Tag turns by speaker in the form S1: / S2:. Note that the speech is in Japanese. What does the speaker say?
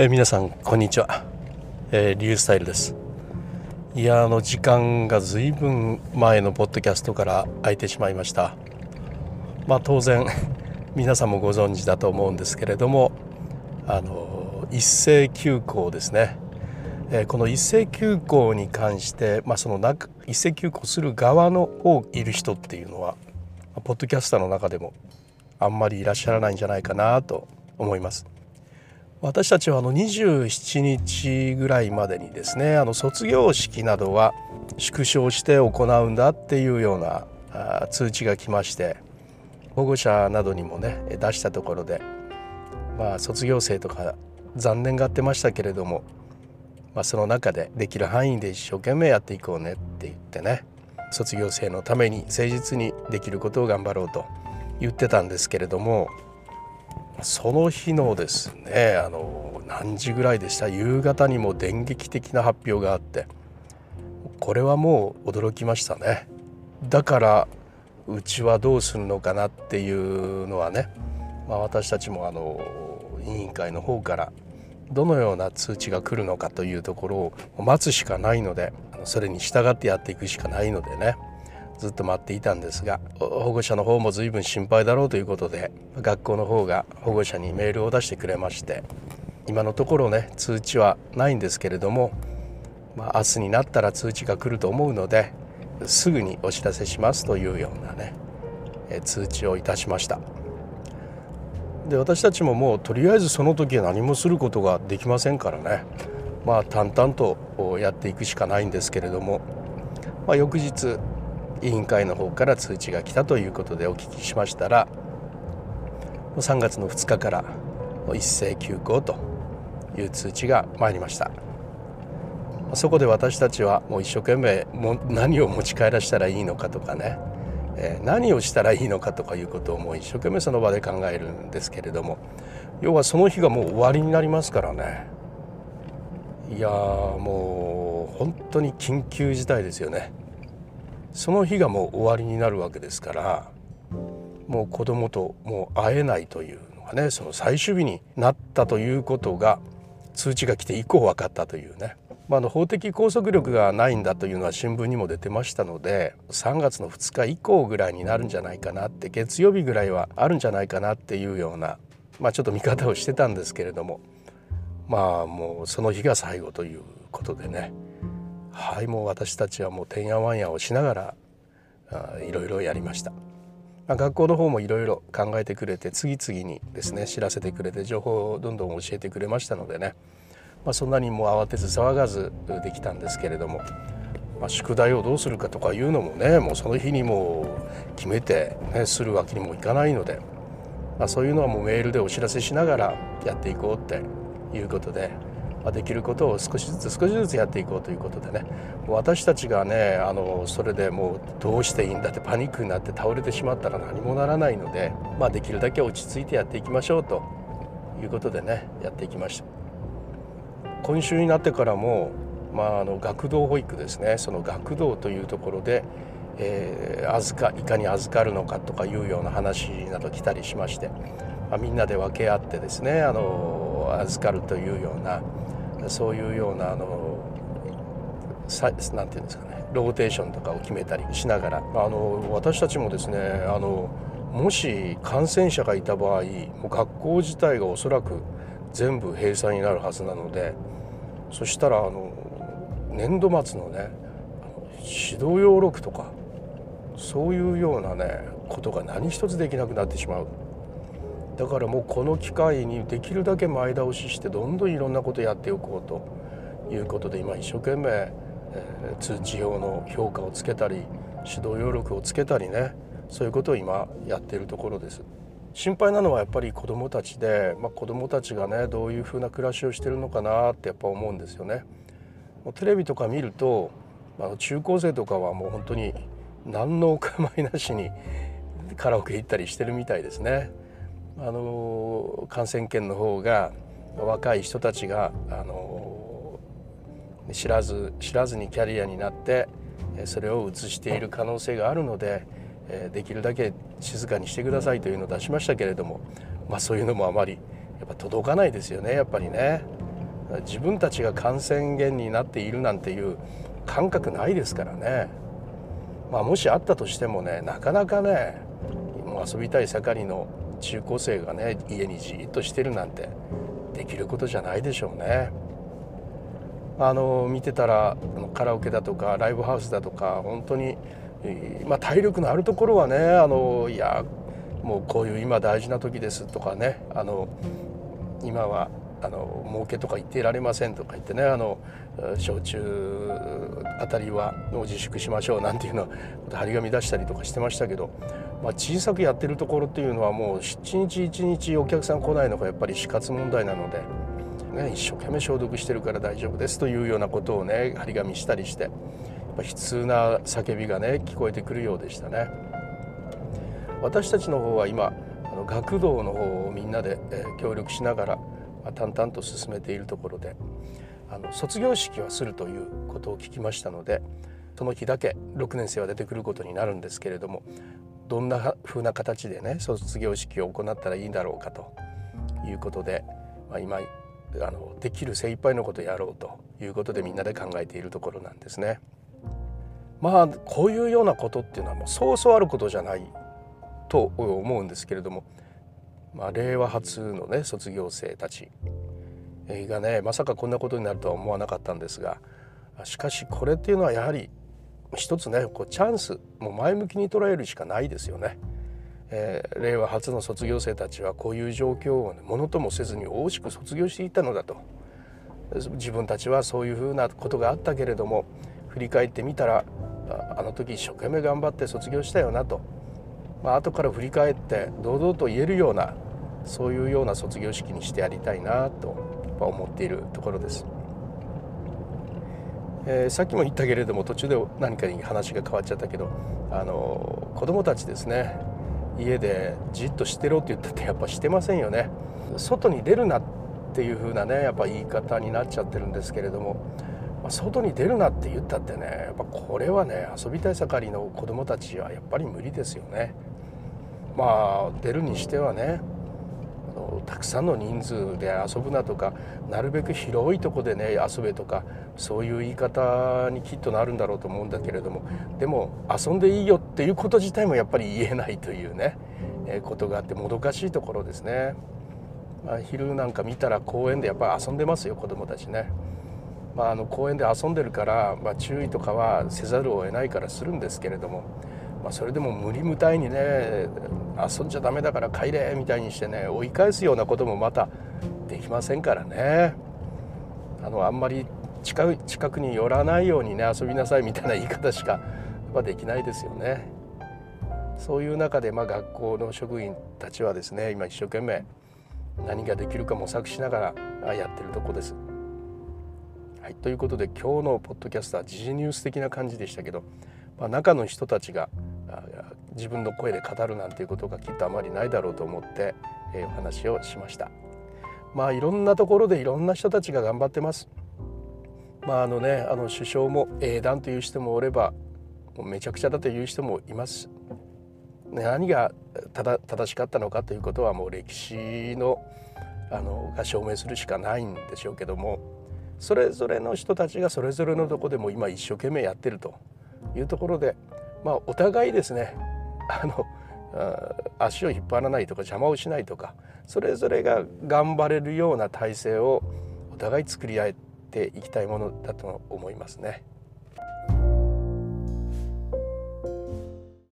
S1: えー、皆さんこんにちは、えー、リュースタイルです。いやあの時間がずいぶん前のポッドキャストから空いてしまいました。まあ当然 皆さんもご存知だと思うんですけれどもあの一斉休校ですね、えー、この一斉休校に関して、まあ、その中一斉休校する側の方いる人っていうのはポッドキャスターの中でもあんまりいらっしゃらないんじゃないかなと思います。私たちはあの27日ぐらいまでにですねあの卒業式などは縮小して行うんだっていうような通知が来まして保護者などにもね出したところでまあ卒業生とか残念がってましたけれども、まあ、その中でできる範囲で一生懸命やっていこうねって言ってね卒業生のために誠実にできることを頑張ろうと言ってたんですけれどもその日のですねあの何時ぐらいでした？夕方にも電撃的な発表があって。これはもう驚きましたね。だからうちはどうするのかなっていうのはね、まあ、私たちもあの委員会の方からどのような通知が来るのかというところを待つしかないのでそれに従ってやっていくしかないのでね。ずっと待っていたんですが保護者の方も随分心配だろうということで学校の方が保護者にメールを出してくれまして今のところね通知はないんですけれども、まあ、明日になったら通知が来ると思うのですぐにお知らせしますというようなね通知をいたしました。で私たちももうとりあえずその時は何もすることができませんからねまあ淡々とやっていくしかないんですけれども、まあ、翌日委員会の方から通知が来たということでお聞きしましたら3月の2日から一斉休校という通知が参りましたそこで私たちはもう一生懸命も何を持ち帰らせたらいいのかとかね、え、何をしたらいいのかとかいうことをもう一生懸命その場で考えるんですけれども要はその日がもう終わりになりますからねいやもう本当に緊急事態ですよね。その日がもう終わりになるわけですからもう子供ともう会えないというのがねその最終日になったということが通知が来て以降分かったというね、まあ、の法的拘束力がないんだというのは新聞にも出てましたので3月の2日以降ぐらいになるんじゃないかなって月曜日ぐらいはあるんじゃないかなっていうような、まあ、ちょっと見方をしてたんですけれどもまあもうその日が最後ということでね。はいもう私たちはもうてんやわんやをしながらあいろいろやりました。まあ、学校の方もいろいろ考えてくれて次々にですね知らせてくれて情報をどんどん教えてくれましたのでね、まあ、そんなにもう慌てず騒がずできたんですけれども、まあ、宿題をどうするかとかいうのもねもうその日にもう決めて、ね、するわけにもいかないので、まあ、そういうのはもうメールでお知らせしながらやっていこうっていうことでできることを少しずつ少しずつやっていこうということでね。私たちがねあのそれでもうどうしていいんだってパニックになって倒れてしまったら何もならないので、まあ、できるだけ落ち着いてやっていきましょうということでねやっていきました。今週になってからも、まあ、あの学童保育ですね。その学童というところで、えー、預かいかに預かるのかとかいうような話など来たりしまして、あ、みんなで分け合ってですねあの預かるというようなそういうようなあのさなんていうんですかねローテーションとかを決めたりしながらあの私たちもですねあのもし感染者がいた場合もう学校自体がおそらく全部閉鎖になるはずなのでそしたらあの年度末のね指導要録とかそういうようなねことが何一つできなくなってしまう。だからもうこの機会にできるだけ前倒ししてどんどんいろんなことやっておこうということで今一生懸命、えー、通知表の評価をつけたり指導要録をつけたりねそういうことを今やっているところです。心配なのはやっぱり子どもたちで、まあ、子どもたちがねどういうふうな暮らしをしてるのかなってやっぱ思うんですよね。もうテレビとか見ると、まあ、中高生とかはもう本当に何のお構いなしにカラオケ行ったりしてるみたいですね。あの感染研の方が若い人たちがあの知らず知らずにキャリアになってそれを移している可能性があるのでできるだけ静かにしてくださいというのを出しましたけれども、まあ、そういうのもあまりやっぱ届かないですよねやっぱりね。自分たちが感染源になっているなんていう感覚ないですからね、まあ、もしあったとしてもねなかなかねもう遊びたい盛りの中高生がね家にじっとしてるなんてできることじゃないでしょうね。あの見てたらカラオケだとかライブハウスだとか本当に、まあ、体力のあるところはねあのいやもうこういう今大事な時ですとかねあの今はあの儲けとか言っていられませんとか言ってねあの焼酎あたりは自粛しましょうなんていうのを張り紙出したりとかしてましたけど、まあ、小さくやってるところっていうのはもう7日1日お客さん来ないのがやっぱり死活問題なので、ね、一生懸命消毒してるから大丈夫ですというようなことをね張り紙したりしてぱ悲痛な叫びがね聞こえてくるようでしたね。私たちの方は今学童の方をみんなで、協力しながら淡々と進めているところであの卒業式はするということを聞きましたのでその日だけ6年生は出てくることになるんですけれどもどんな風な形でね卒業式を行ったらいいんだろうかということで、まあ、今あのできる精一杯のことをやろうということでみんなで考えているところなんですね。まあこういうようなことっていうのはもうそうそうあることじゃないと思うんですけれどもまあ、令和初のね卒業生たち。がねまさかこんなことになるとは思わなかったんですがしかしこれっていうのはやはり一つねこうチャンスもう前向きに捉えるしかないですよね。えー、令和初の卒業生たちはこういう状況を、ね、ものともせずに大しく卒業していったのだと。自分たちはそういうふうなことがあったけれども振り返ってみたらあの時一生懸命頑張って卒業したよなと、まあ後から振り返って堂々と言えるようなそういうような卒業式にしてやりたいなと思っているところです。えー、さっきも言ったけれども途中で何かに話が変わっちゃったけどあの子供たちですね。家でじっとしてろって言ったってやっぱしてませんよね。外に出るなっていう風なねやっぱ言い方になっちゃってるんですけれども、まあ、外に出るなって言ったってねやっぱこれはね遊びたい盛りの子供たちはやっぱり無理ですよね。まあ出るにしてはねたくさんの人数で遊ぶなとかなるべく広いとこでね遊べとかそういう言い方にきっとなるんだろうと思うんだけれどもでも遊んでいいよっていうこと自体もやっぱり言えないというね、えことがあってもどかしいところですね。まあ、昼なんか見たら公園でやっぱり遊んでますよ子どもたちね。まあ、あの公園で遊んでるから、まあ、注意とかはせざるを得ないからするんですけれども、まあ、それでも無理無体にね遊んじゃダメだから帰れみたいにしてね追い返すようなこともまたできませんからねあのあんまり近近くに寄らないようにね遊びなさいみたいな言い方しかできないですよね。そういう中で、まあ、学校の職員たちはですね今一生懸命何ができるか模索しながらやってるとこです。はい、ということで今日のポッドキャストは時事ニュース的な感じでしたけど、まあ、中の人たちが自分の声で語るなんていうことがきっとあまりないだろうと思って、えー、お話をしました。まあいろんなところでいろんな人たちが頑張ってます。まああのねあの首相も英断という人もおればもうめちゃくちゃだという人もいます。何が正しかったのかということはもう歴史のあのが証明するしかないんでしょうけどもそれぞれの人たちがそれぞれのとこでも今一生懸命やってるというところでまあお互いですねあの足を引っ張らないとか邪魔をしないとかそれぞれが頑張れるような体制をお互い作り合えていきたいものだと思いますね。